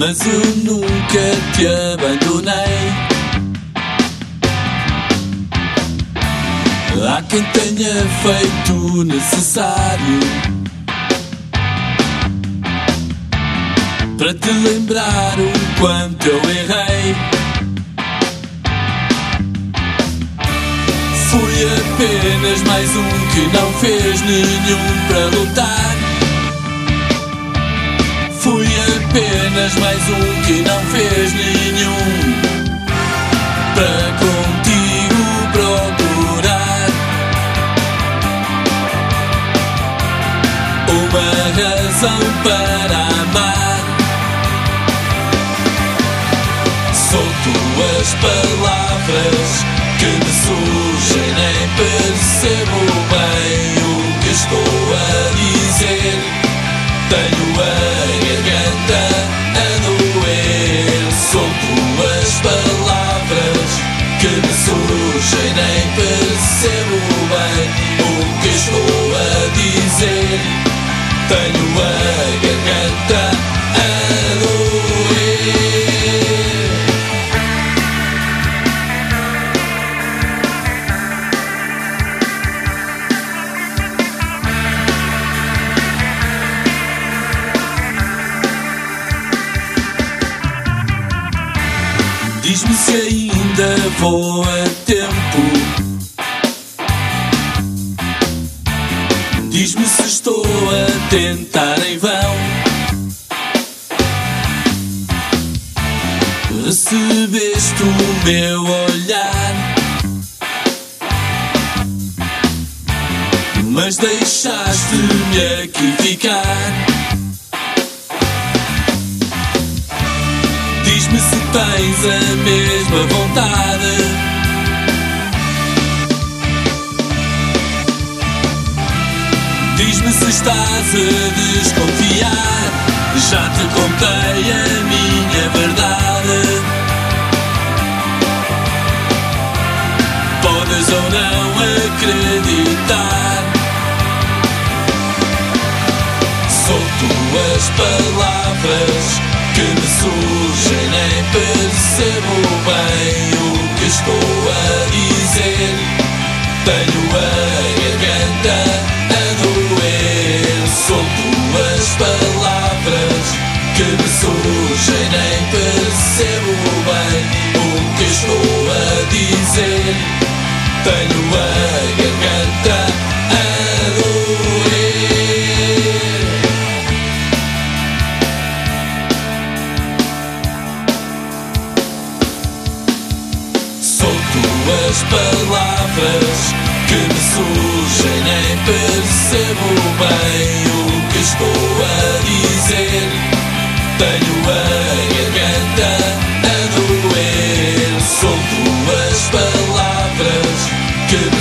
Mas eu nunca te abandonei. Há quem tenha feito o necessário para te lembrar o quanto eu errei. Fui apenas mais um que não fez nenhum para lutar. Apenas mais um que não fez nenhum para contigo procurar uma razão para amar. São tuas palavras que me surgem, nem percebo Diz-me se ainda vou a tempo. Diz-me se estou a tentar em vão. Recebeste o meu olhar. Mas deixaste-me aqui ficar. Diz-me se tens a mesma vontade. Diz-me se estás a desconfiar. Já te contei a minha verdade. Podes ou não acreditar. São tuas palavras que me surgem, nem percebo surgem, nem percebo bem o que estou a dizer. Tenho a garganta a doer. São tuas palavras que me surgem, nem percebo bem o que estou a dizer. Tenho a garganta a doer. São tuas palavras que